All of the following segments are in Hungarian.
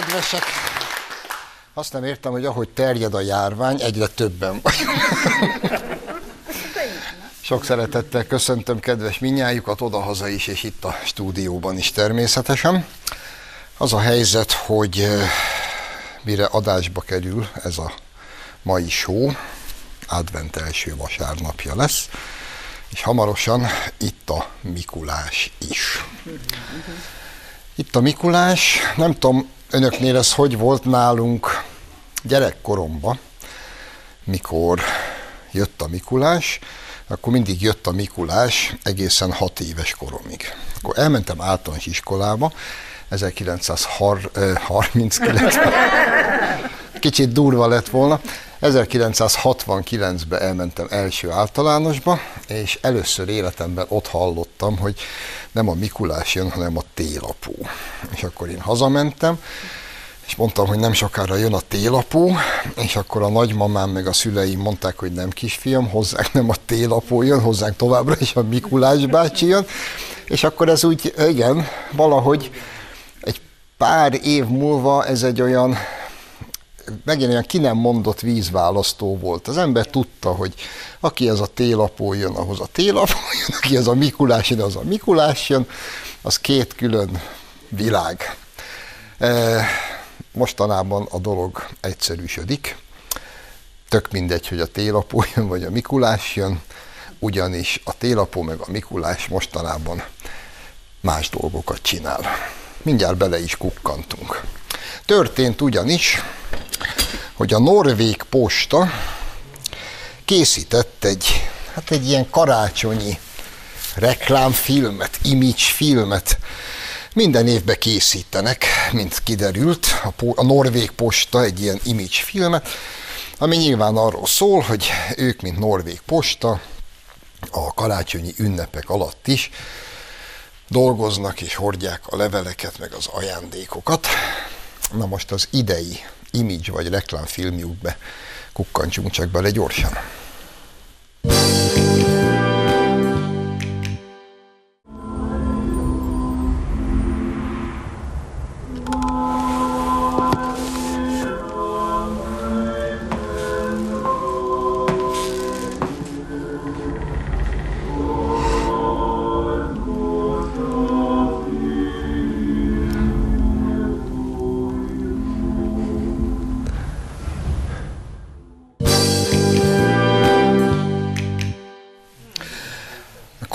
kedvesek. Azt nem értem, hogy ahogy terjed a járvány, egyre többen vagyunk. Sok szeretettel köszöntöm kedves minnyájukat odahaza is, és itt a stúdióban is természetesen. Az a helyzet, hogy eh, mire adásba kerül ez a mai show, advent első vasárnapja lesz, és hamarosan itt a Mikulás is. Itt a Mikulás, nem tudom, önöknél ez hogy volt nálunk gyerekkoromban, mikor jött a Mikulás, akkor mindig jött a Mikulás egészen hat éves koromig. Akkor elmentem általános iskolába, 1939 kicsit durva lett volna. 1969-ben elmentem első általánosba, és először életemben ott hallottam, hogy nem a Mikulás jön, hanem a télapó. És akkor én hazamentem, és mondtam, hogy nem sokára jön a télapó, és akkor a nagymamám meg a szüleim mondták, hogy nem kisfiam, hozzánk nem a télapó jön, hozzánk továbbra is a Mikulás bácsi jön, és akkor ez úgy, igen, valahogy egy pár év múlva ez egy olyan megint olyan ki nem mondott vízválasztó volt. Az ember tudta, hogy aki ez a télapó jön, ahhoz a télapó jön, aki ez a Mikulás jön, az a Mikulás jön, az két külön világ. E, mostanában a dolog egyszerűsödik. Tök mindegy, hogy a télapó jön, vagy a Mikulás jön, ugyanis a télapó meg a Mikulás mostanában más dolgokat csinál. Mindjárt bele is kukkantunk. Történt ugyanis, hogy a Norvég posta készített egy, hát egy ilyen karácsonyi reklámfilmet, image filmet. Minden évben készítenek, mint kiderült, a, a Norvég posta egy ilyen image filmet, ami nyilván arról szól, hogy ők, mint Norvég posta, a karácsonyi ünnepek alatt is dolgoznak és hordják a leveleket, meg az ajándékokat. Na most az idei image vagy reklámfilmjükbe kukkantsunk csak bele gyorsan.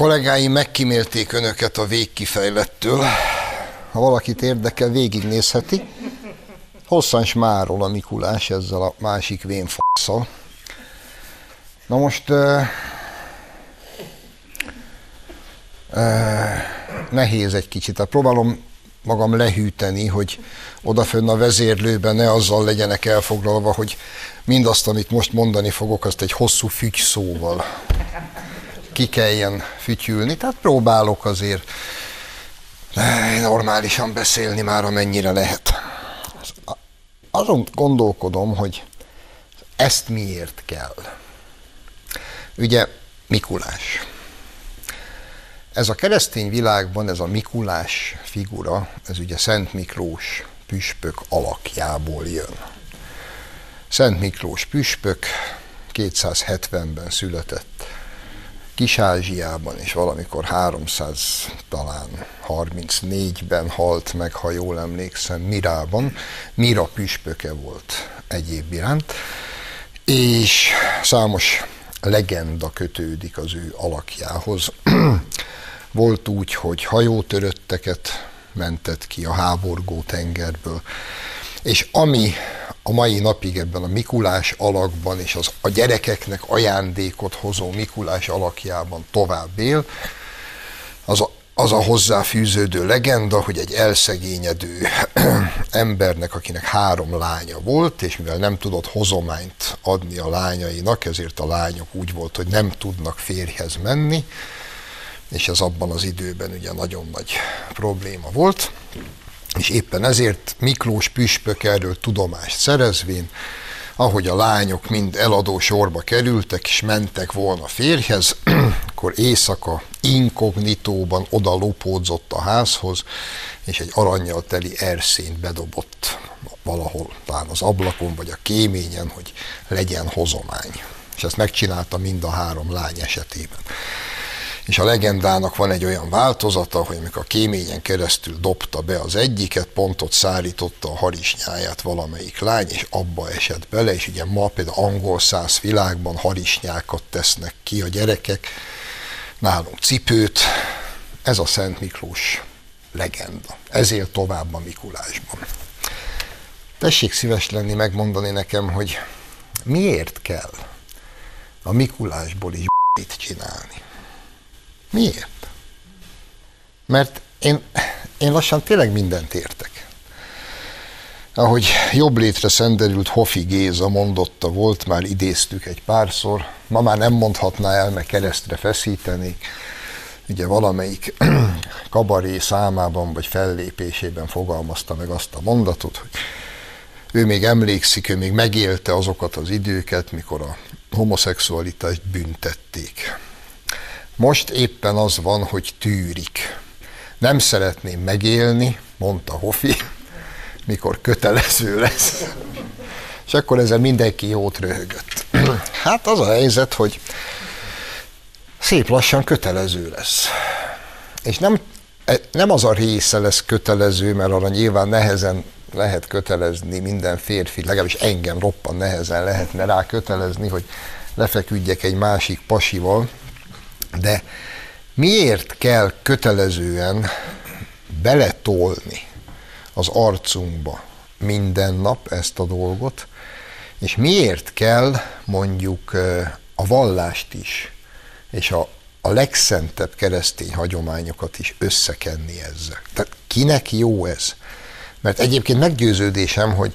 Kollégáim megkímélték önöket a végkifejlettől. Ha valakit érdekel, végignézheti. Hosszan smárol a Mikulás ezzel a másik vénfasszal. Na most uh, uh, nehéz egy kicsit. Tehát próbálom magam lehűteni, hogy odafönn a vezérlőben ne azzal legyenek elfoglalva, hogy mindazt, amit most mondani fogok, azt egy hosszú fügy szóval ki kelljen fütyülni, tehát próbálok azért normálisan beszélni már amennyire lehet. Azon gondolkodom, hogy ezt miért kell. Ugye Mikulás. Ez a keresztény világban ez a Mikulás figura, ez ugye Szent Miklós püspök alakjából jön. Szent Miklós püspök 270-ben született Kis-Ázsiában, és valamikor 300, talán 34-ben halt meg, ha jól emlékszem, Mirában. Mira püspöke volt egyéb iránt, és számos legenda kötődik az ő alakjához. volt úgy, hogy hajótörötteket mentett ki a háborgó tengerből, és ami a mai napig ebben a Mikulás alakban és az, a gyerekeknek ajándékot hozó Mikulás alakjában tovább él, az a, az a hozzáfűződő legenda, hogy egy elszegényedő embernek, akinek három lánya volt, és mivel nem tudott hozományt adni a lányainak, ezért a lányok úgy volt, hogy nem tudnak férjhez menni, és ez abban az időben ugye nagyon nagy probléma volt, és éppen ezért Miklós püspök erről tudomást szerezvén, ahogy a lányok mind eladó sorba kerültek, és mentek volna férjhez, akkor éjszaka inkognitóban oda lopódzott a házhoz, és egy aranyjal teli erszényt bedobott valahol, talán az ablakon, vagy a kéményen, hogy legyen hozomány. És ezt megcsinálta mind a három lány esetében. És a legendának van egy olyan változata, hogy amikor a kéményen keresztül dobta be az egyiket, pontot szárította a harisnyáját valamelyik lány, és abba esett bele, és ugye ma például angol száz világban harisnyákat tesznek ki a gyerekek, nálunk cipőt, ez a Szent Miklós legenda. Ezért tovább a Mikulásban. Tessék szíves lenni megmondani nekem, hogy miért kell a Mikulásból is itt csinálni. Miért? Mert én, én lassan tényleg mindent értek. Ahogy jobb létre szenderült Hofi Géza mondotta, volt már idéztük egy párszor, ma már nem mondhatná el, meg keresztre feszíteni. Ugye valamelyik kabaré számában vagy fellépésében fogalmazta meg azt a mondatot, hogy ő még emlékszik, ő még megélte azokat az időket, mikor a homoszexualitást büntették. Most éppen az van, hogy tűrik. Nem szeretném megélni, mondta Hofi, mikor kötelező lesz. És akkor ezzel mindenki jót röhögött. Hát az a helyzet, hogy szép lassan kötelező lesz. És nem, nem az a része lesz kötelező, mert arra nyilván nehezen lehet kötelezni minden férfi, legalábbis engem roppan nehezen lehetne rá kötelezni, hogy lefeküdjek egy másik pasival, de miért kell kötelezően beletolni az arcunkba minden nap ezt a dolgot, és miért kell mondjuk a vallást is, és a, a legszentebb keresztény hagyományokat is összekenni ezzel. Tehát kinek jó ez? Mert egyébként meggyőződésem, hogy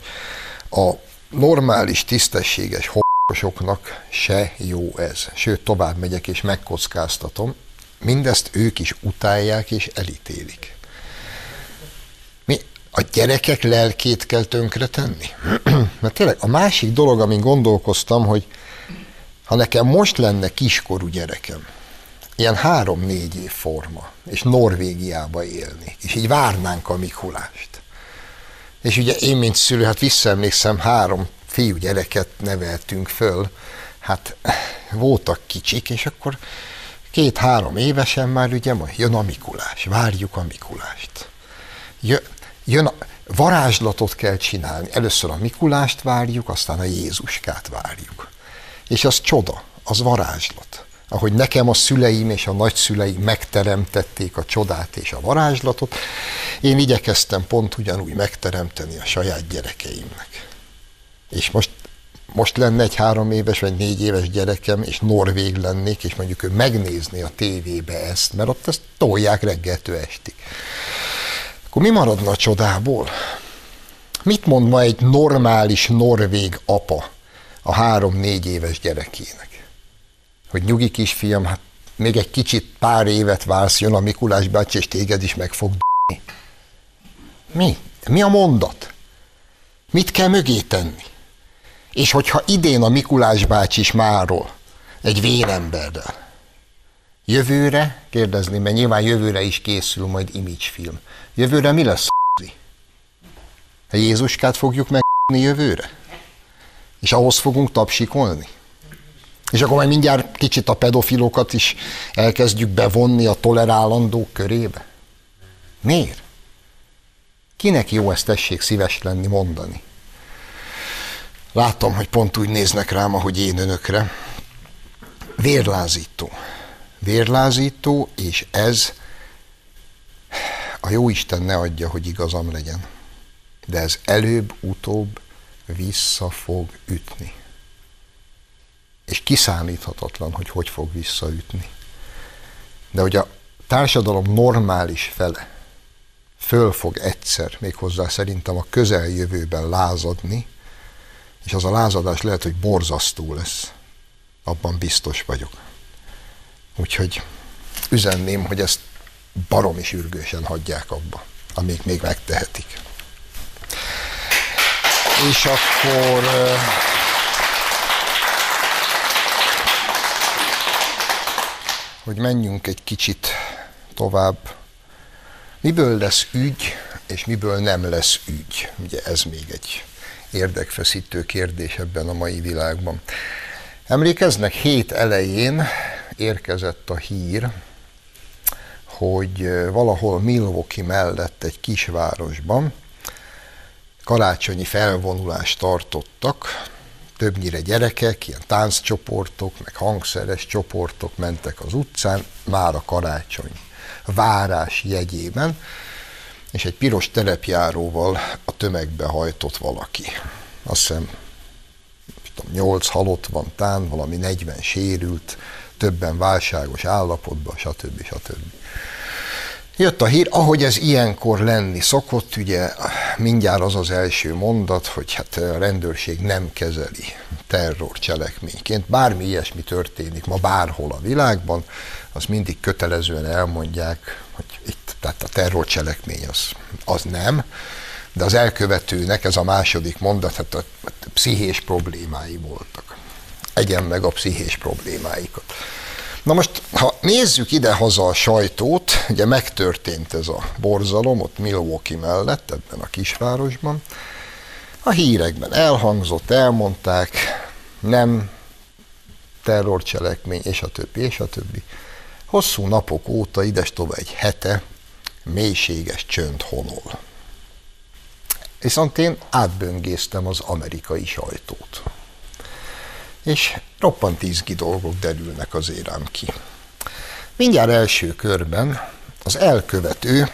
a normális, tisztességes soknak se jó ez. Sőt, tovább megyek és megkockáztatom, mindezt ők is utálják és elítélik. Mi a gyerekek lelkét kell tönkretenni? Mert tényleg a másik dolog, amin gondolkoztam, hogy ha nekem most lenne kiskorú gyerekem, ilyen három-négy év forma, és Norvégiába élni, és így várnánk a Mikulást. És ugye én, mint szülő, hát visszaemlékszem, három fiúgyereket neveltünk föl, hát voltak kicsik, és akkor két-három évesen már ugye jön a Mikulás, várjuk a Mikulást. Jön, jön a, varázslatot kell csinálni. Először a Mikulást várjuk, aztán a Jézuskát várjuk. És az csoda, az varázslat. Ahogy nekem a szüleim és a nagyszüleim megteremtették a csodát és a varázslatot, én igyekeztem pont ugyanúgy megteremteni a saját gyerekeimnek. És most, most lenne egy három éves vagy négy éves gyerekem, és norvég lennék, és mondjuk ő megnézné a tévébe ezt, mert ott ezt tolják reggeltől estig. Akkor mi maradna a csodából? Mit mond ma egy normális norvég apa a három-négy éves gyerekének? Hogy nyugi kisfiam, hát még egy kicsit pár évet vársz, jön a Mikulás bácsi, és téged is meg fog d***ni. Mi? Mi a mondat? Mit kell mögé tenni? És hogyha idén a Mikulás bácsi is máról, egy véremberrel, jövőre, kérdezni, mert nyilván jövőre is készül majd image film. Jövőre mi lesz A Jézuskát fogjuk meg jövőre? És ahhoz fogunk tapsikolni? És akkor majd mindjárt kicsit a pedofilokat is elkezdjük bevonni a tolerálandók körébe? Miért? Kinek jó ezt tessék szíves lenni mondani? Látom, hogy pont úgy néznek rám, ahogy én önökre. Vérlázító. Vérlázító, és ez a jó Isten ne adja, hogy igazam legyen. De ez előbb-utóbb vissza fog ütni. És kiszámíthatatlan, hogy hogy fog visszaütni. De hogy a társadalom normális fele föl fog egyszer, méghozzá szerintem a közeljövőben lázadni, és az a lázadás lehet, hogy borzasztó lesz. Abban biztos vagyok. Úgyhogy üzenném, hogy ezt baromi sürgősen hagyják abba, amíg még megtehetik. És akkor hogy menjünk egy kicsit tovább. Miből lesz ügy, és miből nem lesz ügy? Ugye ez még egy érdekfeszítő kérdés ebben a mai világban. Emlékeznek, hét elején érkezett a hír, hogy valahol Milwaukee mellett egy kisvárosban karácsonyi felvonulást tartottak, többnyire gyerekek, ilyen tánccsoportok, meg hangszeres csoportok mentek az utcán, már a karácsony várás jegyében, és egy piros telepjáróval a tömegbe hajtott valaki. Azt hiszem, tudom, 8 halott van tán, valami 40 sérült, többen válságos állapotban, stb. stb. Jött a hír, ahogy ez ilyenkor lenni szokott, ugye mindjárt az az első mondat, hogy hát a rendőrség nem kezeli terrorcselekményként. Bármi ilyesmi történik ma bárhol a világban, az mindig kötelezően elmondják, hogy itt, tehát a terrorcselekmény az, az nem, de az elkövetőnek ez a második mondat, hát a, a pszichés problémái voltak. Egyen meg a pszichés problémáikat. Na most, ha nézzük ide-haza a sajtót, ugye megtörtént ez a borzalom ott Milwaukee mellett, ebben a kisvárosban, a hírekben elhangzott, elmondták, nem terrorcselekmény, és a többi, és a többi. Hosszú napok óta, ides tovább egy hete, mélységes csönd honol. Viszont én átböngésztem az amerikai sajtót és roppant izgi dolgok derülnek az érám ki. Mindjárt első körben az elkövető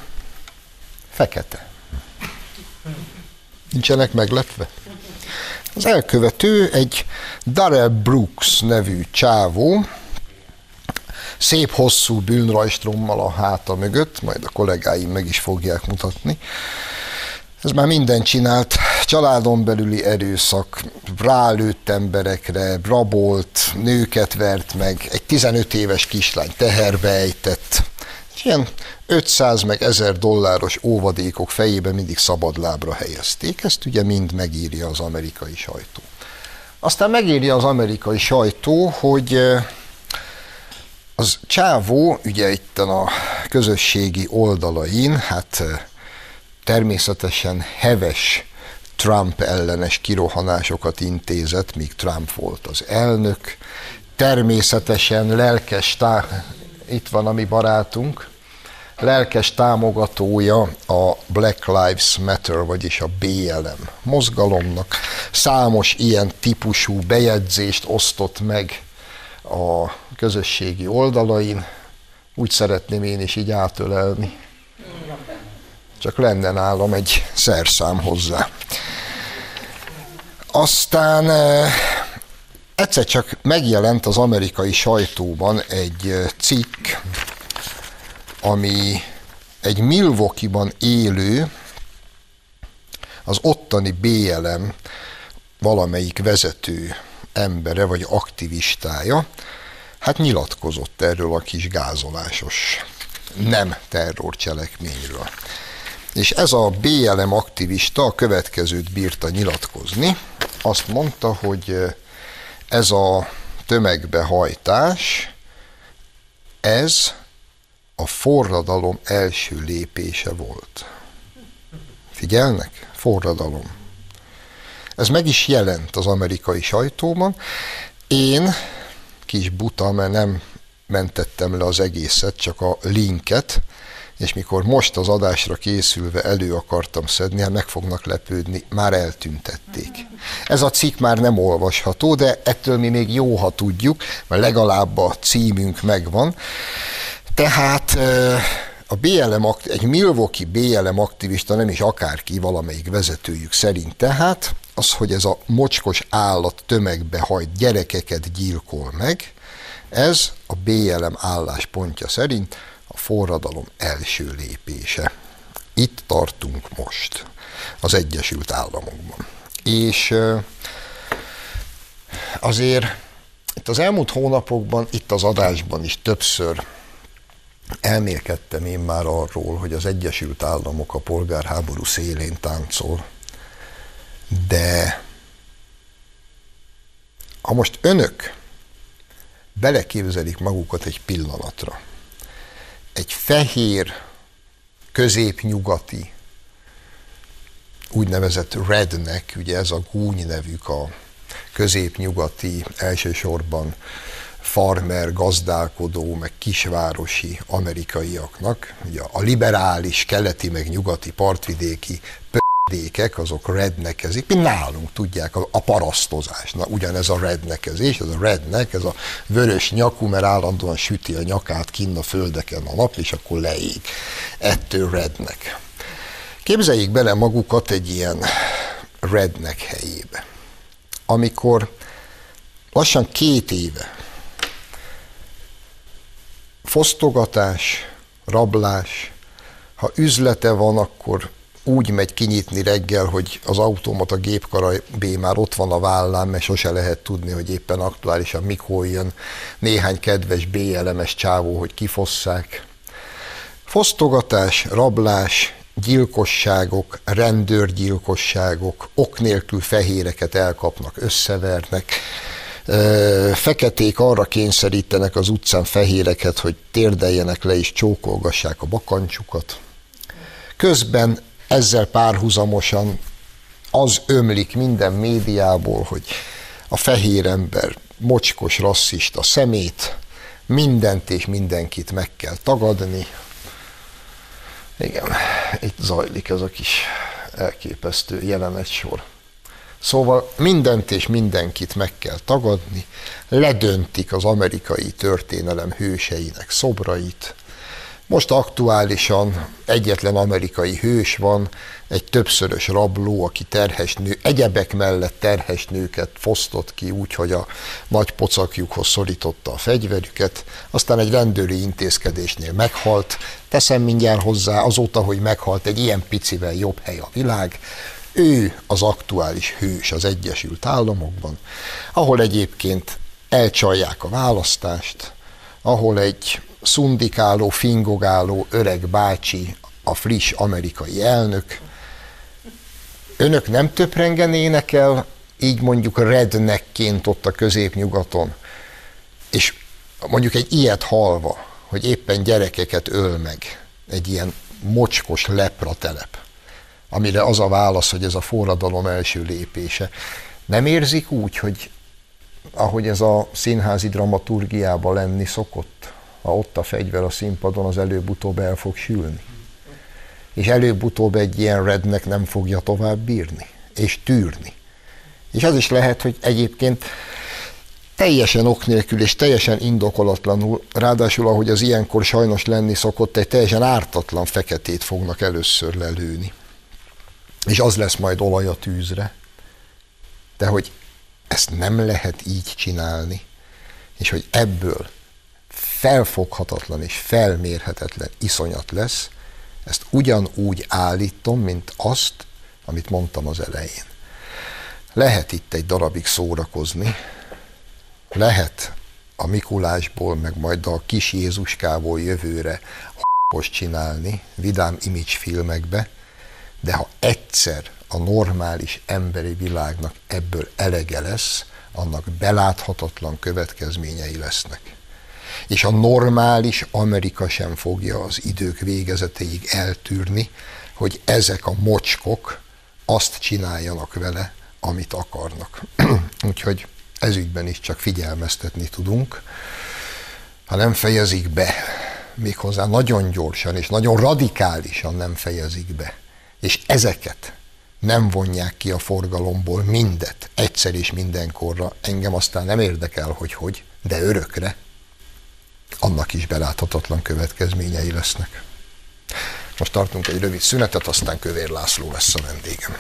fekete. Nincsenek meglepve? Az elkövető egy Darrell Brooks nevű csávó, szép hosszú bűnrajstrommal a háta mögött, majd a kollégáim meg is fogják mutatni, ez már minden csinált, családon belüli erőszak, rálőtt emberekre, rabolt, nőket vert meg, egy 15 éves kislány teherbe ejtett, és ilyen 500 meg 1000 dolláros óvadékok fejébe mindig szabadlábra helyezték. Ezt ugye mind megírja az amerikai sajtó. Aztán megírja az amerikai sajtó, hogy az csávó, ugye itt a közösségi oldalain, hát természetesen heves Trump ellenes kirohanásokat intézett, míg Trump volt az elnök. Természetesen lelkes, tá- itt van a mi barátunk, lelkes támogatója a Black Lives Matter, vagyis a BLM mozgalomnak. Számos ilyen típusú bejegyzést osztott meg a közösségi oldalain. Úgy szeretném én is így átölelni csak lenne nálam egy szerszám hozzá. Aztán egyszer csak megjelent az amerikai sajtóban egy cikk, ami egy Milwaukee-ban élő, az ottani BLM valamelyik vezető embere vagy aktivistája, hát nyilatkozott erről a kis gázolásos nem terrorcselekményről. És ez a BLM aktivista a következőt bírta nyilatkozni. Azt mondta, hogy ez a tömegbehajtás, ez a forradalom első lépése volt. Figyelnek? Forradalom. Ez meg is jelent az amerikai sajtóban. Én, kis buta, mert nem mentettem le az egészet, csak a linket, és mikor most az adásra készülve elő akartam szedni, hát meg fognak lepődni, már eltüntették. Ez a cikk már nem olvasható, de ettől mi még jó, ha tudjuk, mert legalább a címünk megvan. Tehát a BLM, egy Milwaukee BLM aktivista, nem is akárki, valamelyik vezetőjük szerint tehát, az, hogy ez a mocskos állat tömegbe hajt gyerekeket gyilkol meg, ez a BLM álláspontja szerint a forradalom első lépése. Itt tartunk most, az Egyesült Államokban. És azért itt az elmúlt hónapokban, itt az adásban is többször elmélkedtem én már arról, hogy az Egyesült Államok a polgárháború szélén táncol. De ha most önök beleképzelik magukat egy pillanatra. Egy fehér, középnyugati, úgynevezett rednek, ugye ez a gúny nevük a középnyugati, elsősorban farmer, gazdálkodó, meg kisvárosi amerikaiaknak, ugye a liberális, keleti, meg nyugati partvidéki dékek, azok rednekezik, mint nálunk tudják, a, a parasztozás. Na, ugyanez a rednekezés, ez a rednek, ez a vörös nyakú, mert állandóan süti a nyakát kinn a földeken a nap, és akkor leég. Ettől rednek. Képzeljék bele magukat egy ilyen rednek helyébe, amikor lassan két éve fosztogatás, rablás, ha üzlete van, akkor úgy megy kinyitni reggel, hogy az automata gépkarabé már ott van a vállán, mert sose lehet tudni, hogy éppen aktuálisan mikor jön néhány kedves B-elemes csávó, hogy kifosszák. Fosztogatás, rablás, gyilkosságok, rendőrgyilkosságok, ok nélkül fehéreket elkapnak, összevernek, feketék arra kényszerítenek az utcán fehéreket, hogy térdeljenek le és csókolgassák a bakancsukat. Közben ezzel párhuzamosan az ömlik minden médiából, hogy a fehér ember mocskos, rasszista szemét, mindent és mindenkit meg kell tagadni. Igen, itt zajlik ez a kis elképesztő jelenet sor. Szóval mindent és mindenkit meg kell tagadni, ledöntik az amerikai történelem hőseinek szobrait, most aktuálisan egyetlen amerikai hős van, egy többszörös rabló, aki terhes nő, egyebek mellett terhes nőket fosztott ki úgy, hogy a nagy pocakjukhoz szorította a fegyverüket, aztán egy rendőri intézkedésnél meghalt, teszem mindjárt hozzá, azóta, hogy meghalt, egy ilyen picivel jobb hely a világ, ő az aktuális hős az Egyesült Államokban, ahol egyébként elcsalják a választást, ahol egy szundikáló, fingogáló öreg bácsi, a friss amerikai elnök. Önök nem töprengenének el, így mondjuk redneckként ott a középnyugaton, és mondjuk egy ilyet halva, hogy éppen gyerekeket öl meg egy ilyen mocskos lepra telep, amire az a válasz, hogy ez a forradalom első lépése. Nem érzik úgy, hogy ahogy ez a színházi dramaturgiában lenni szokott, ha ott a fegyver a színpadon, az előbb-utóbb el fog sülni. És előbb-utóbb egy ilyen rednek nem fogja tovább bírni, és tűrni. És az is lehet, hogy egyébként teljesen ok nélkül és teljesen indokolatlanul, ráadásul ahogy az ilyenkor sajnos lenni szokott, egy teljesen ártatlan feketét fognak először lelőni. És az lesz majd olaj a tűzre. De hogy ezt nem lehet így csinálni, és hogy ebből felfoghatatlan és felmérhetetlen iszonyat lesz, ezt ugyanúgy állítom, mint azt, amit mondtam az elején. Lehet itt egy darabig szórakozni, lehet a Mikulásból, meg majd a kis Jézuskából jövőre most csinálni, vidám image filmekbe, de ha egyszer a normális emberi világnak ebből elege lesz, annak beláthatatlan következményei lesznek és a normális Amerika sem fogja az idők végezetéig eltűrni, hogy ezek a mocskok azt csináljanak vele, amit akarnak. Úgyhogy ezügyben is csak figyelmeztetni tudunk. Ha nem fejezik be, méghozzá nagyon gyorsan és nagyon radikálisan nem fejezik be, és ezeket nem vonják ki a forgalomból mindet, egyszer és mindenkorra, engem aztán nem érdekel, hogy hogy, de örökre, annak is beláthatatlan következményei lesznek. Most tartunk egy rövid szünetet, aztán Kövér László lesz a vendégem.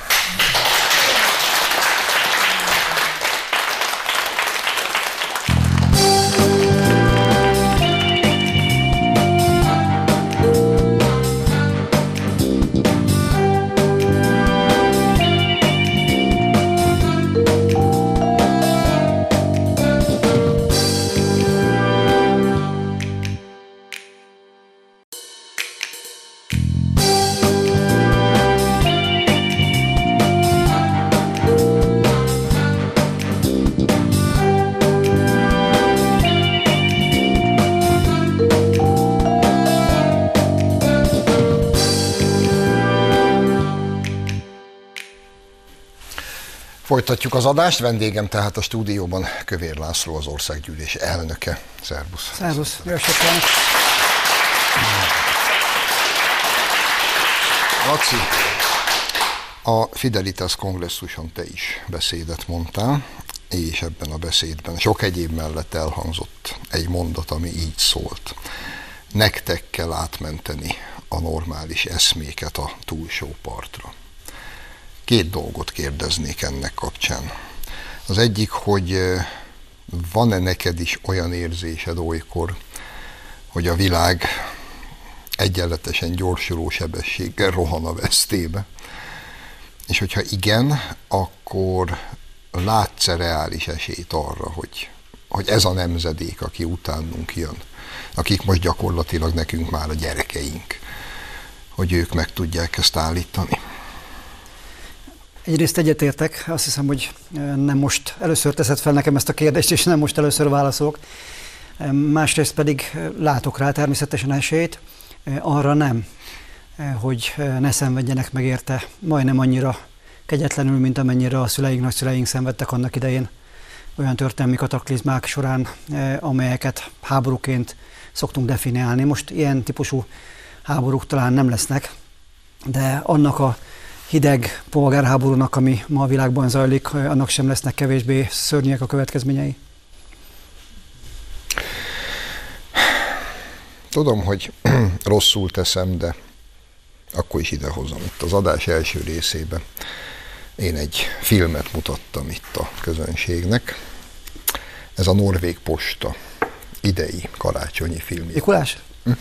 Folytatjuk az adást, vendégem tehát a stúdióban Kövér László, az országgyűlés elnöke. Szervusz. Szervusz, jó Laci, a Fidelitas kongresszuson te is beszédet mondtál, és ebben a beszédben sok egyéb mellett elhangzott egy mondat, ami így szólt. Nektek kell átmenteni a normális eszméket a túlsó partra. Két dolgot kérdeznék ennek kapcsán. Az egyik, hogy van-e neked is olyan érzésed olykor, hogy a világ egyenletesen gyorsuló sebességgel rohan a vesztébe? És hogyha igen, akkor látsz-e reális esélyt arra, hogy, hogy ez a nemzedék, aki utánunk jön, akik most gyakorlatilag nekünk már a gyerekeink, hogy ők meg tudják ezt állítani? Egyrészt egyetértek, azt hiszem, hogy nem most először teszed fel nekem ezt a kérdést, és nem most először válaszolok. Másrészt pedig látok rá természetesen esélyt, arra nem, hogy ne szenvedjenek meg érte majdnem annyira kegyetlenül, mint amennyire a szüleink, nagyszüleink szenvedtek annak idején olyan történelmi kataklizmák során, amelyeket háborúként szoktunk definiálni. Most ilyen típusú háborúk talán nem lesznek, de annak a hideg polgárháborúnak, ami ma a világban zajlik, annak sem lesznek kevésbé szörnyek a következményei? Tudom, hogy rosszul teszem, de akkor is idehozom. Itt az adás első részében én egy filmet mutattam itt a közönségnek. Ez a Norvég Posta idei karácsonyi film. Mikulás? Hm?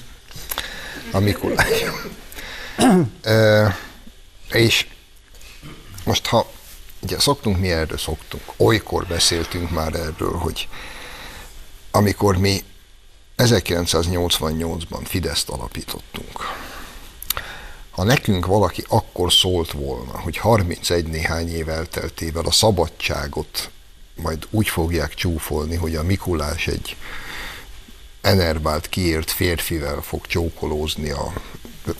A Mikulás. És most ha ugye szoktunk, mi erről szoktunk, olykor beszéltünk már erről, hogy amikor mi 1988-ban Fideszt alapítottunk, ha nekünk valaki akkor szólt volna, hogy 31 néhány év elteltével a szabadságot majd úgy fogják csúfolni, hogy a Mikulás egy enervált, kiért férfivel fog csókolózni a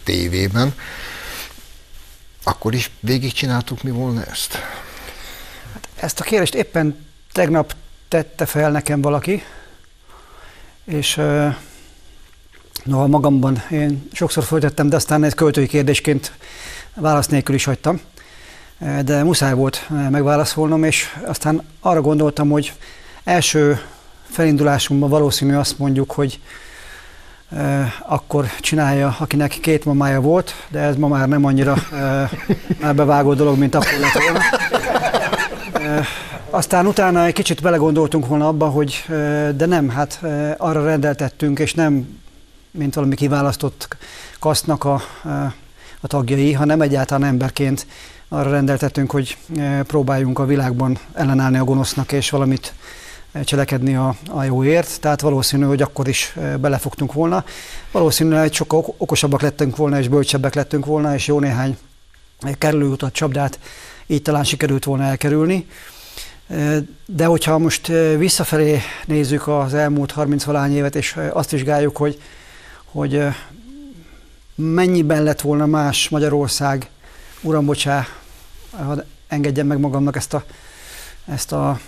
tévében, akkor is végigcsináltuk mi volna ezt? Hát ezt a kérdést éppen tegnap tette fel nekem valaki, és noha magamban én sokszor folytattam, de aztán egy költői kérdésként válasz nélkül is hagytam. De muszáj volt megválaszolnom, és aztán arra gondoltam, hogy első felindulásunkban valószínű azt mondjuk, hogy akkor csinálja, akinek két mamája volt, de ez ma már nem annyira bevágó dolog, mint akkor lett volna. Aztán utána egy kicsit belegondoltunk volna abba, hogy de nem, hát arra rendeltettünk, és nem mint valami kiválasztott kasztnak a, a tagjai, hanem egyáltalán emberként arra rendeltettünk, hogy próbáljunk a világban ellenállni a gonosznak, és valamit cselekedni a, a jóért, tehát valószínű, hogy akkor is belefogtunk volna. Valószínűleg hogy sokkal okosabbak lettünk volna, és bölcsebbek lettünk volna, és jó néhány kerülőutat, csapdát így talán sikerült volna elkerülni. De hogyha most visszafelé nézzük az elmúlt 30 valány évet, és azt vizsgáljuk, hogy, hogy mennyiben lett volna más Magyarország, uram, bocsá, engedjem meg magamnak ezt a, ezt a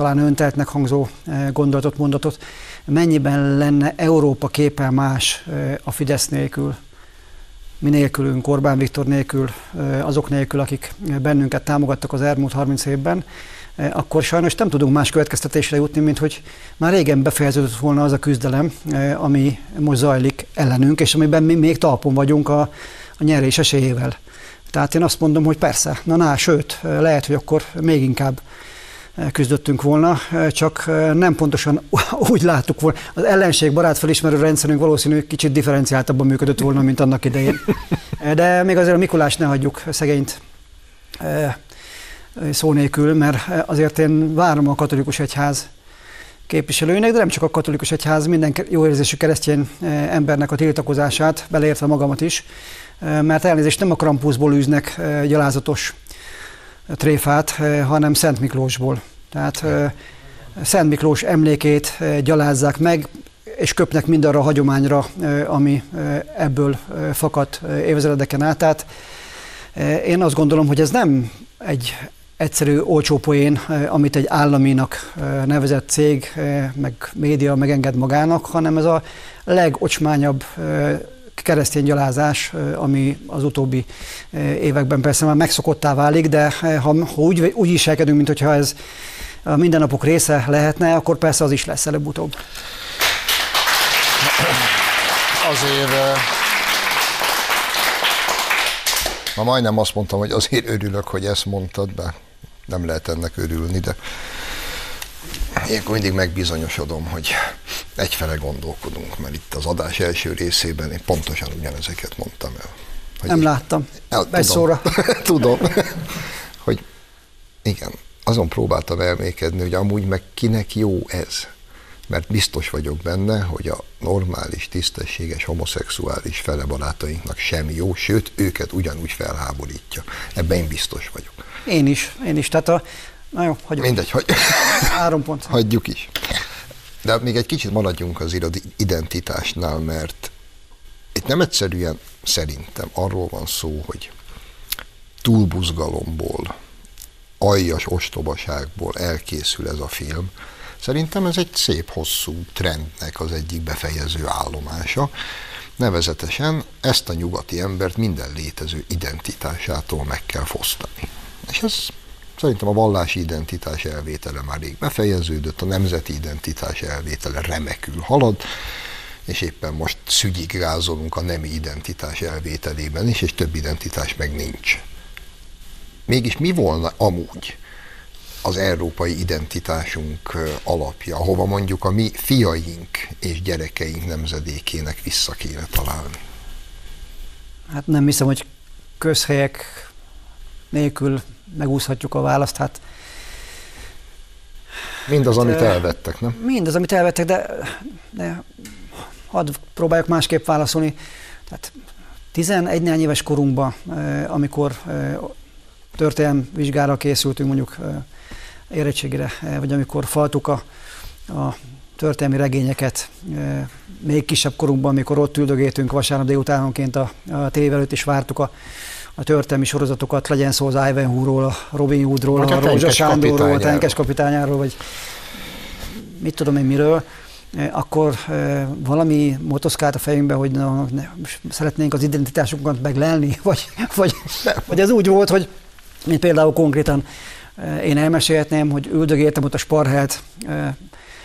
talán önteltnek hangzó gondolatot, mondatot, mennyiben lenne Európa képe más a Fidesz nélkül, mi nélkülünk, Orbán Viktor nélkül, azok nélkül, akik bennünket támogattak az elmúlt 30 évben, akkor sajnos nem tudunk más következtetésre jutni, mint hogy már régen befejeződött volna az a küzdelem, ami most zajlik ellenünk, és amiben mi még talpon vagyunk a, a nyerés esélyével. Tehát én azt mondom, hogy persze, na, na, sőt, lehet, hogy akkor még inkább küzdöttünk volna, csak nem pontosan úgy láttuk volna. Az ellenség barát felismerő rendszerünk valószínű kicsit differenciáltabban működött volna, mint annak idején. De még azért a Mikulás ne hagyjuk szegényt szó nélkül, mert azért én várom a katolikus egyház képviselőinek, de nem csak a katolikus egyház, minden jó érzésű keresztény embernek a tiltakozását, beleértve magamat is, mert elnézést nem a Krampusból űznek gyalázatos tréfát, hanem Szent Miklósból. Tehát Szent Miklós emlékét gyalázzák meg, és köpnek mindarra a hagyományra, ami ebből fakadt évezredeken át. Tehát én azt gondolom, hogy ez nem egy egyszerű olcsó poén, amit egy államinak nevezett cég, meg média megenged magának, hanem ez a legocsmányabb keresztény gyalázás, ami az utóbbi években persze már megszokottá válik, de ha, ha úgy, úgy is elkedünk, mint ez a mindennapok része lehetne, akkor persze az is lesz előbb-utóbb. Azért Ma majdnem azt mondtam, hogy azért örülök, hogy ezt mondtad, be nem lehet ennek örülni, de ilyenkor mindig megbizonyosodom, hogy egyfele gondolkodunk, mert itt az adás első részében én pontosan ugyanezeket mondtam el. Hogy nem láttam. El, Egy tudom, szóra. tudom, hogy igen, azon próbáltam elmékedni, hogy amúgy meg kinek jó ez. Mert biztos vagyok benne, hogy a normális, tisztességes, homoszexuális fele barátainknak sem jó, sőt, őket ugyanúgy felháborítja. Ebben én biztos vagyok. Én is, én is. Tehát a, na jó, hagyjuk. Mindegy, hagy... Három pont. Hagyjuk is. De még egy kicsit maradjunk az identitásnál, mert itt nem egyszerűen szerintem arról van szó, hogy túlbuzgalomból, aljas ostobaságból elkészül ez a film. Szerintem ez egy szép hosszú trendnek az egyik befejező állomása. Nevezetesen ezt a nyugati embert minden létező identitásától meg kell fosztani. És ez szerintem a vallási identitás elvétele már rég befejeződött, a nemzeti identitás elvétele remekül halad, és éppen most szügyig rázolunk a nemi identitás elvételében is, és több identitás meg nincs. Mégis mi volna amúgy az európai identitásunk alapja, ahova mondjuk a mi fiaink és gyerekeink nemzedékének vissza kéne találni? Hát nem hiszem, hogy közhelyek nélkül megúszhatjuk a választ. Hát Mindaz, hát, amit elvettek, nem? Mindaz, amit elvettek, de, de hadd próbáljuk másképp válaszolni. Tehát 11 éves korunkban, amikor történelmi vizsgára készültünk, mondjuk érettségére, vagy amikor faltuk a, a történelmi regényeket, még kisebb korunkban, amikor ott üldögéltünk vasárnap délutánonként a, a tévé előtt, és vártuk a, a történelmi sorozatokat, legyen szó az Ivanhoe-ról, a Robin Hoodról, a, a Rózsa Sándorról, a Tenkes kapitányáról, vagy mit tudom én miről, akkor valami motoszkált a fejünkbe, hogy na, ne, szeretnénk az identitásunkat meglelni, vagy, vagy, vagy ez úgy volt, hogy mint például konkrétan én elmesélhetném, hogy üldögéltem ott a Sparhelt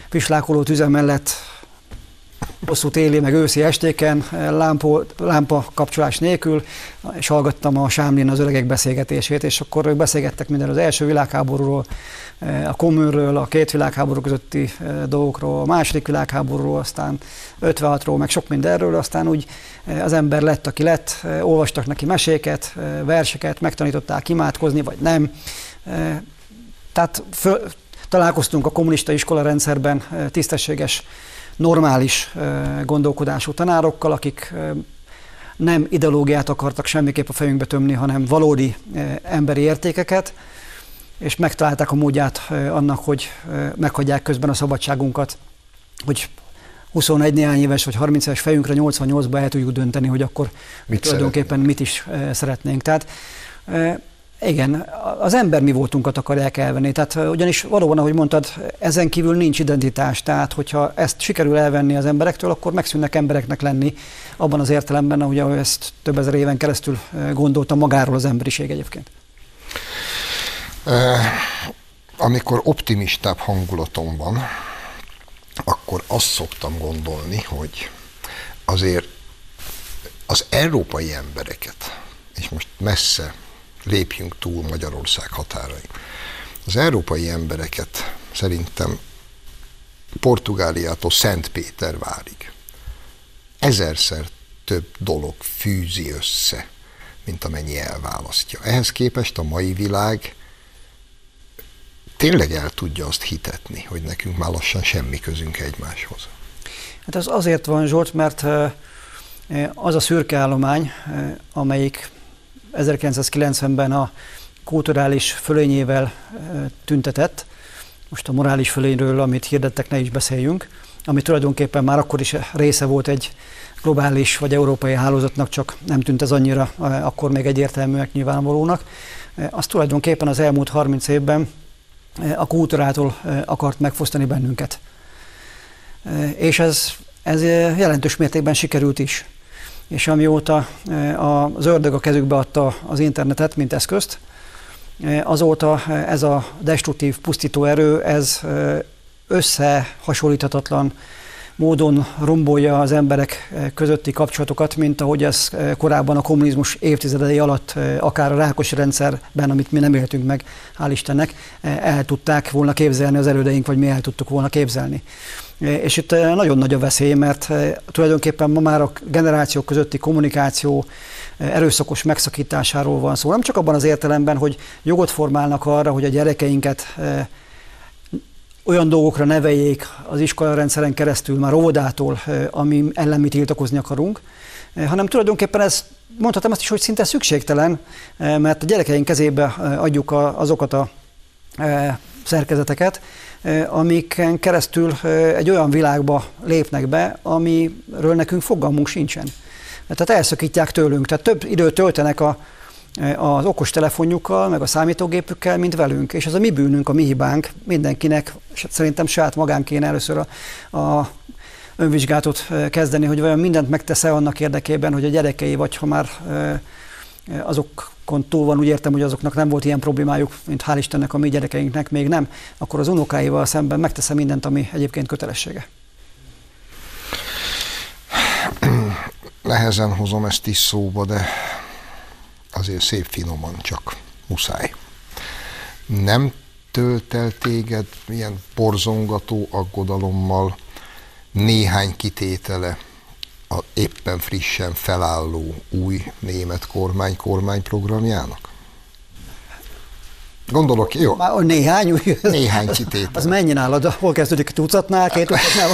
pislákoló tüze mellett hosszú téli, meg őszi estéken, lámpa, lámpa kapcsolás nélkül, és hallgattam a Sámlin az öregek beszélgetését, és akkor ők beszélgettek minden az első világháborúról, a kommunről, a két világháború közötti dolgokról, a második világháborúról, aztán 56-ról, meg sok mindenről, aztán úgy az ember lett, aki lett, olvastak neki meséket, verseket, megtanították imádkozni, vagy nem. Tehát föl, találkoztunk a kommunista iskola rendszerben tisztességes normális gondolkodású tanárokkal, akik nem ideológiát akartak semmiképp a fejünkbe tömni, hanem valódi emberi értékeket, és megtalálták a módját annak, hogy meghagyják közben a szabadságunkat, hogy 21 néhány éves vagy 30 éves fejünkre 88-ba el tudjuk dönteni, hogy akkor mit tulajdonképpen szeretnénk. mit is szeretnénk. Tehát igen, az ember mi voltunkat akarják elvenni. Tehát ugyanis valóban, ahogy mondtad, ezen kívül nincs identitás. Tehát, hogyha ezt sikerül elvenni az emberektől, akkor megszűnnek embereknek lenni abban az értelemben, ahogy ezt több ezer éven keresztül gondolta magáról az emberiség egyébként. Amikor optimistább hangulatom van, akkor azt szoktam gondolni, hogy azért az európai embereket, és most messze lépjünk túl Magyarország határai. Az európai embereket szerintem Portugáliától Szentpétervárig ezerszer több dolog fűzi össze, mint amennyi elválasztja. Ehhez képest a mai világ tényleg el tudja azt hitetni, hogy nekünk már lassan semmi közünk egymáshoz. Hát az azért van, Zsolt, mert az a szürke állomány, amelyik 1990-ben a kulturális fölényével tüntetett, most a morális fölényről, amit hirdettek, ne is beszéljünk, ami tulajdonképpen már akkor is része volt egy globális vagy európai hálózatnak, csak nem tűnt ez annyira akkor még egyértelműek nyilvánvalónak. Az tulajdonképpen az elmúlt 30 évben a kultúrától akart megfosztani bennünket. És ez, ez jelentős mértékben sikerült is. És amióta az ördög a kezükbe adta az internetet, mint eszközt, azóta ez a destruktív, pusztító erő, ez összehasonlíthatatlan módon rombolja az emberek közötti kapcsolatokat, mint ahogy ez korábban a kommunizmus évtizedei alatt, akár a rákos rendszerben, amit mi nem éltünk meg, hál' Istennek, el tudták volna képzelni az elődeink, vagy mi el tudtuk volna képzelni. És itt nagyon nagy a veszély, mert tulajdonképpen ma már a generációk közötti kommunikáció erőszakos megszakításáról van szó. Nem csak abban az értelemben, hogy jogot formálnak arra, hogy a gyerekeinket olyan dolgokra neveljék az iskolarendszeren keresztül, már óvodától, ami ellen mi tiltakozni akarunk, hanem tulajdonképpen ez mondhatom azt is, hogy szinte szükségtelen, mert a gyerekeink kezébe adjuk azokat a szerkezeteket, amiken keresztül egy olyan világba lépnek be, amiről nekünk fogalmunk sincsen. Tehát elszakítják tőlünk, tehát több időt töltenek a, az okos telefonjukkal, meg a számítógépükkel, mint velünk. És ez a mi bűnünk, a mi hibánk, mindenkinek, szerintem saját magán kéne először a, a önvizsgálatot kezdeni, hogy vajon mindent megtesz-e annak érdekében, hogy a gyerekei, vagy ha már azokon túl van, úgy értem, hogy azoknak nem volt ilyen problémájuk, mint hál' Istennek a mi gyerekeinknek még nem, akkor az unokáival szemben megtesz mindent, ami egyébként kötelessége. Nehezen hozom ezt is szóba, de azért szép finoman, csak muszáj. Nem tölt el téged ilyen porzongató aggodalommal néhány kitétele a éppen frissen felálló új német kormány kormányprogramjának? Gondolok, jó. Már néhány új? Néhány kitétel. Az mennyi nálad? Hol kezdődik? Tucatnál? Két tucatnál?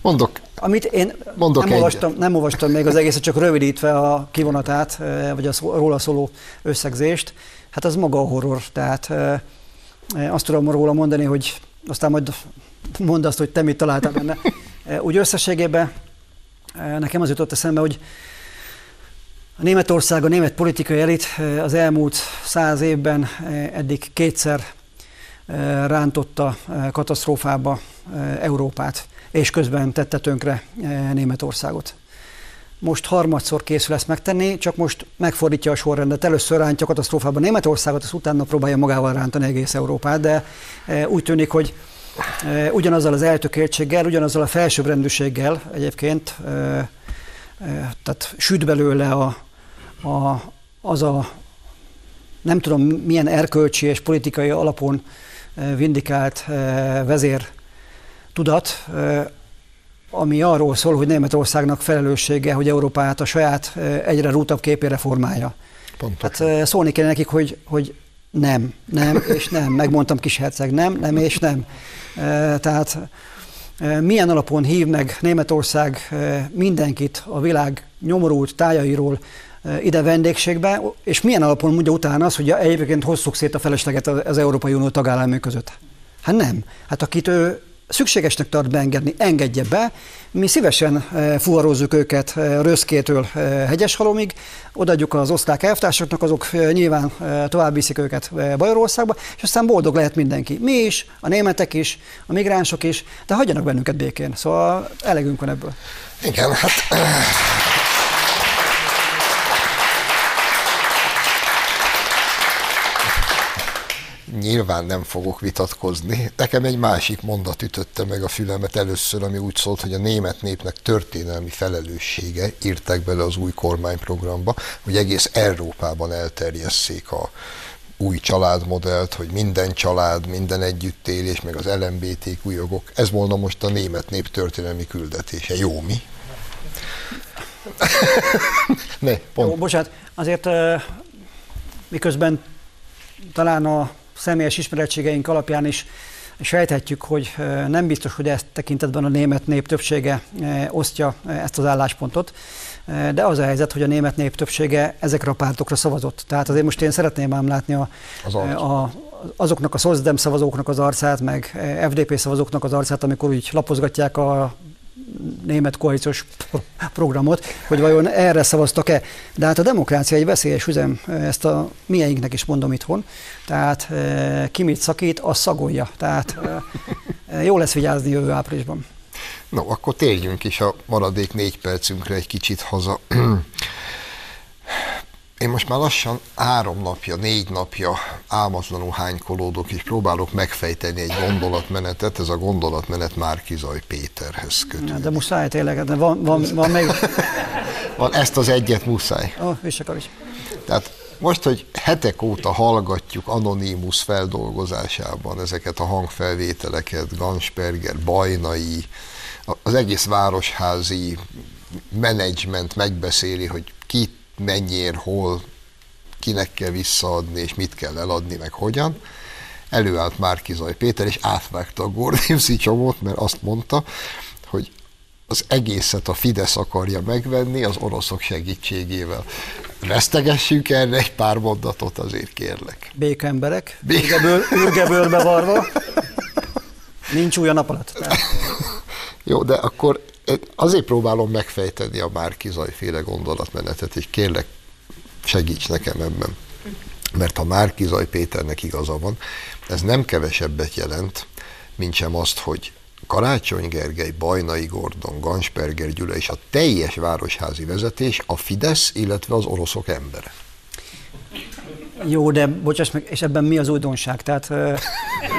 Mondok amit én Mondok nem, olvastam, nem olvastam még az egészet, csak rövidítve a kivonatát, vagy a róla szóló összegzést, hát az maga a horror. Tehát azt tudom róla mondani, hogy aztán majd mondd azt, hogy te mit találtál benne. Úgy összességében nekem az jutott eszembe, hogy a Németország, a német politikai elit az elmúlt száz évben eddig kétszer rántotta katasztrófába Európát és közben tette tönkre Németországot. Most harmadszor készül ezt megtenni, csak most megfordítja a sorrendet. Először rántja katasztrófában Németországot, az utána próbálja magával rántani egész Európát, de úgy tűnik, hogy ugyanazzal az eltökéltséggel, ugyanazzal a felsőbbrendűséggel egyébként, tehát süt belőle a, a, az a nem tudom milyen erkölcsi és politikai alapon vindikált vezér tudat, ami arról szól, hogy Németországnak felelőssége, hogy Európát a saját egyre rútabb képére formálja. Pontosan. Hát szólni kéne nekik, hogy, hogy nem, nem és nem. Megmondtam kis herceg, nem, nem és nem. Tehát milyen alapon hív meg Németország mindenkit a világ nyomorult tájairól ide vendégségbe, és milyen alapon mondja utána az, hogy egyébként hosszuk szét a felesleget az Európai Unió tagállamai között? Hát nem. Hát akit ő szükségesnek tart beengedni, engedje be. Mi szívesen eh, fuvarozzuk őket eh, Röszkétől eh, Hegyeshalomig, odaadjuk az osztrák elvtársaknak, azok nyilván tovább viszik őket Bajorországba, és aztán boldog lehet mindenki. Mi is, a németek is, a migránsok is, de hagyjanak bennünket békén. Szóval elegünk van ebből. Igen, hát nyilván nem fogok vitatkozni. Nekem egy másik mondat ütötte meg a fülemet először, ami úgy szólt, hogy a német népnek történelmi felelőssége, írták bele az új kormányprogramba, hogy egész Európában elterjesszék a új családmodellt, hogy minden család, minden együttélés, meg az LMBTQ jogok, ez volna most a német nép történelmi küldetése. Jó mi? ne, pont. Jó, bocsánat, azért miközben talán a személyes ismerettségeink alapján is sejthetjük, hogy nem biztos, hogy ezt tekintetben a német nép többsége osztja ezt az álláspontot, de az a helyzet, hogy a német nép többsége ezekre a pártokra szavazott. Tehát azért most én szeretném ám látni a, a, azoknak a SZOSZDEM szavazóknak az arcát, meg FDP szavazóknak az arcát, amikor úgy lapozgatják a német koalíciós programot, hogy vajon erre szavaztak-e. De hát a demokrácia egy veszélyes üzem, ezt a mieinknek is mondom itthon. Tehát ki mit szakít, az szagolja. Tehát jó lesz vigyázni jövő áprilisban. No, akkor térjünk is a maradék négy percünkre egy kicsit haza. Én most már lassan három napja, négy napja álmatlanul hánykolódok, és próbálok megfejteni egy gondolatmenetet. Ez a gondolatmenet Márkizaj Péterhez kötődik. De muszáj tényleg, de van, van, van még... van, ezt az egyet muszáj. Ó, oh, is akar is. Tehát most, hogy hetek óta hallgatjuk Anonymous feldolgozásában ezeket a hangfelvételeket, Gansperger, Bajnai, az egész városházi menedzsment megbeszéli, hogy kit mennyiért, hol, kinek kell visszaadni, és mit kell eladni, meg hogyan. Előállt Márkizaj Péter, és átvágta a Gordimszi csomót, mert azt mondta, hogy az egészet a Fidesz akarja megvenni az oroszok segítségével. Resztegessünk erre egy pár mondatot azért kérlek. Békemberek, Béke. ürgebőrbe varva, nincs új a nap alatt. Tehát. Jó, de akkor azért próbálom megfejteni a Márkizaj féle gondolatmenetet, és kérlek, segíts nekem ebben. Mert ha Márkizaj Péternek igaza van, ez nem kevesebbet jelent, mint sem azt, hogy Karácsony Gergely, Bajnai Gordon, Gansperger Gyula és a teljes városházi vezetés a Fidesz, illetve az oroszok embere. Jó, de bocsáss meg, és ebben mi az újdonság? Tehát uh,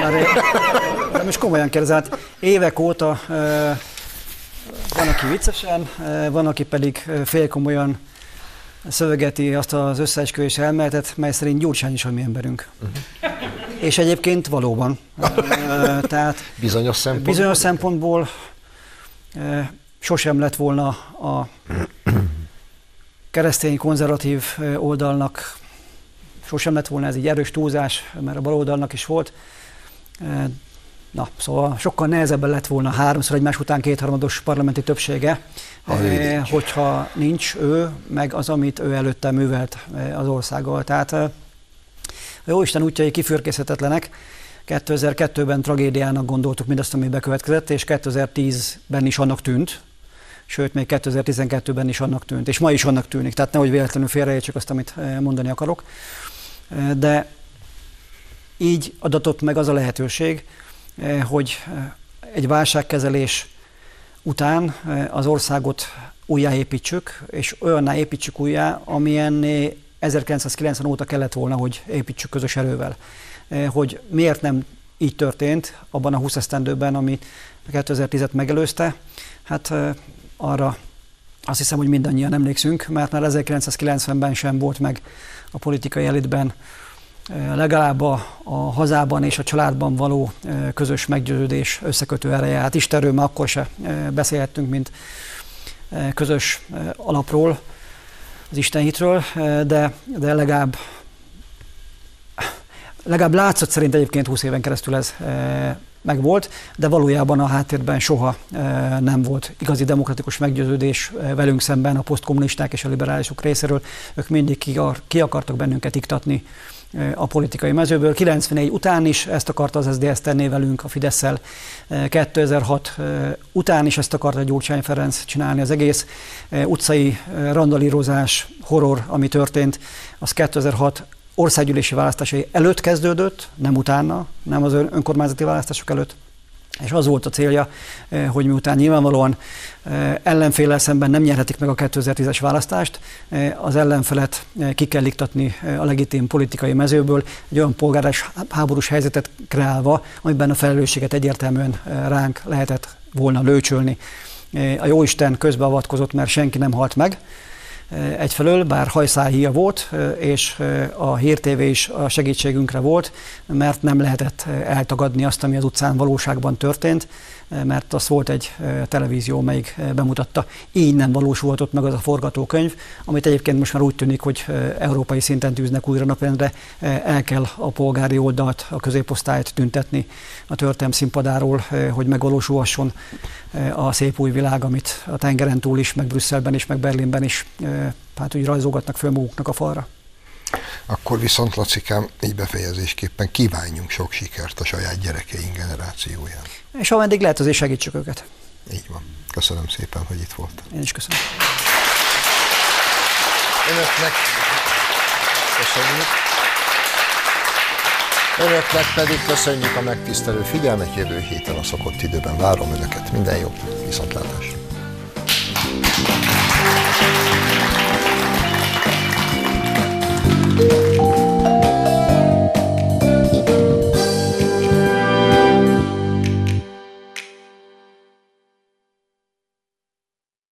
már, most komolyan kérdezem, hát évek óta uh, van, aki viccesen, van, aki pedig félkomolyan szövegeti azt az összeesküvés elméletet, mely szerint Gyurcsány is a mi emberünk. Uh-huh. És egyébként valóban. Eh, tehát bizonyos szempontból, bizonyos szempontból sosem lett volna a keresztény konzervatív oldalnak, sosem lett volna ez egy erős túlzás, mert a baloldalnak is volt, Na, szóval sokkal nehezebben lett volna háromszor egymás után kétharmados parlamenti többsége, eh, hogyha nincs ő, meg az, amit ő előtte művelt eh, az országgal. Tehát eh, a Jóisten útjai kifürkészhetetlenek. 2002-ben tragédiának gondoltuk mindazt, ami bekövetkezett, és 2010-ben is annak tűnt, sőt, még 2012-ben is annak tűnt, és ma is annak tűnik, tehát nehogy véletlenül félreértsük azt, amit eh, mondani akarok. De így adatott meg az a lehetőség, Eh, hogy eh, egy válságkezelés után eh, az országot újjáépítsük, és olyanná építsük újjá, amilyen 1990 óta kellett volna, hogy építsük közös erővel. Hogy miért nem így történt abban a 20 esztendőben, ami 2010-et megelőzte, hát arra azt hiszem, hogy mindannyian emlékszünk, mert már 1990-ben sem volt meg a politikai elitben legalább a, a hazában és a családban való közös meggyőződés összekötő ereje. Hát Istenről már akkor se beszélhettünk, mint közös alapról, az Istenhitről, de, de legalább legalább látszott szerint egyébként 20 éven keresztül ez megvolt, de valójában a háttérben soha nem volt igazi demokratikus meggyőződés velünk szemben a posztkommunisták és a liberálisok részéről. Ők mindig ki akartak bennünket iktatni a politikai mezőből. 94 után is ezt akarta az SZDSZ tenni velünk a fidesz 2006 után is ezt akarta Gyurcsány Ferenc csinálni. Az egész utcai randalírozás, horror, ami történt, az 2006 országgyűlési választásai előtt kezdődött, nem utána, nem az önkormányzati választások előtt. És az volt a célja, eh, hogy miután nyilvánvalóan eh, ellenféllel szemben nem nyerhetik meg a 2010-es választást, eh, az ellenfelet ki kell iktatni a legitim politikai mezőből, egy olyan polgáros háborús helyzetet kreálva, amiben a felelősséget egyértelműen ránk lehetett volna lőcsölni. A Jóisten közbeavatkozott, mert senki nem halt meg, egyfelől, bár hajszáhíja volt, és a hírtévé is a segítségünkre volt, mert nem lehetett eltagadni azt, ami az utcán valóságban történt, mert az volt egy televízió, melyik bemutatta. Így nem valósult ott meg az a forgatókönyv, amit egyébként most már úgy tűnik, hogy európai szinten tűznek újra naprendre, el kell a polgári oldalt, a középosztályt tüntetni a történelm színpadáról, hogy megvalósulhasson a szép új világ, amit a tengeren túl is, meg Brüsszelben is, meg Berlinben is hát úgy rajzolgatnak föl maguknak a falra. Akkor viszont, Lacikám, így befejezésképpen kívánjunk sok sikert a saját gyerekeink generációján és ha eddig lehet, azért segítsük őket. Így van. Köszönöm szépen, hogy itt volt. Én is köszönöm. Önöknek köszönjük. Önöknek pedig köszönjük a megtisztelő figyelmet. Jövő héten a szokott időben várom Önöket. Minden jó. Viszontlátásra.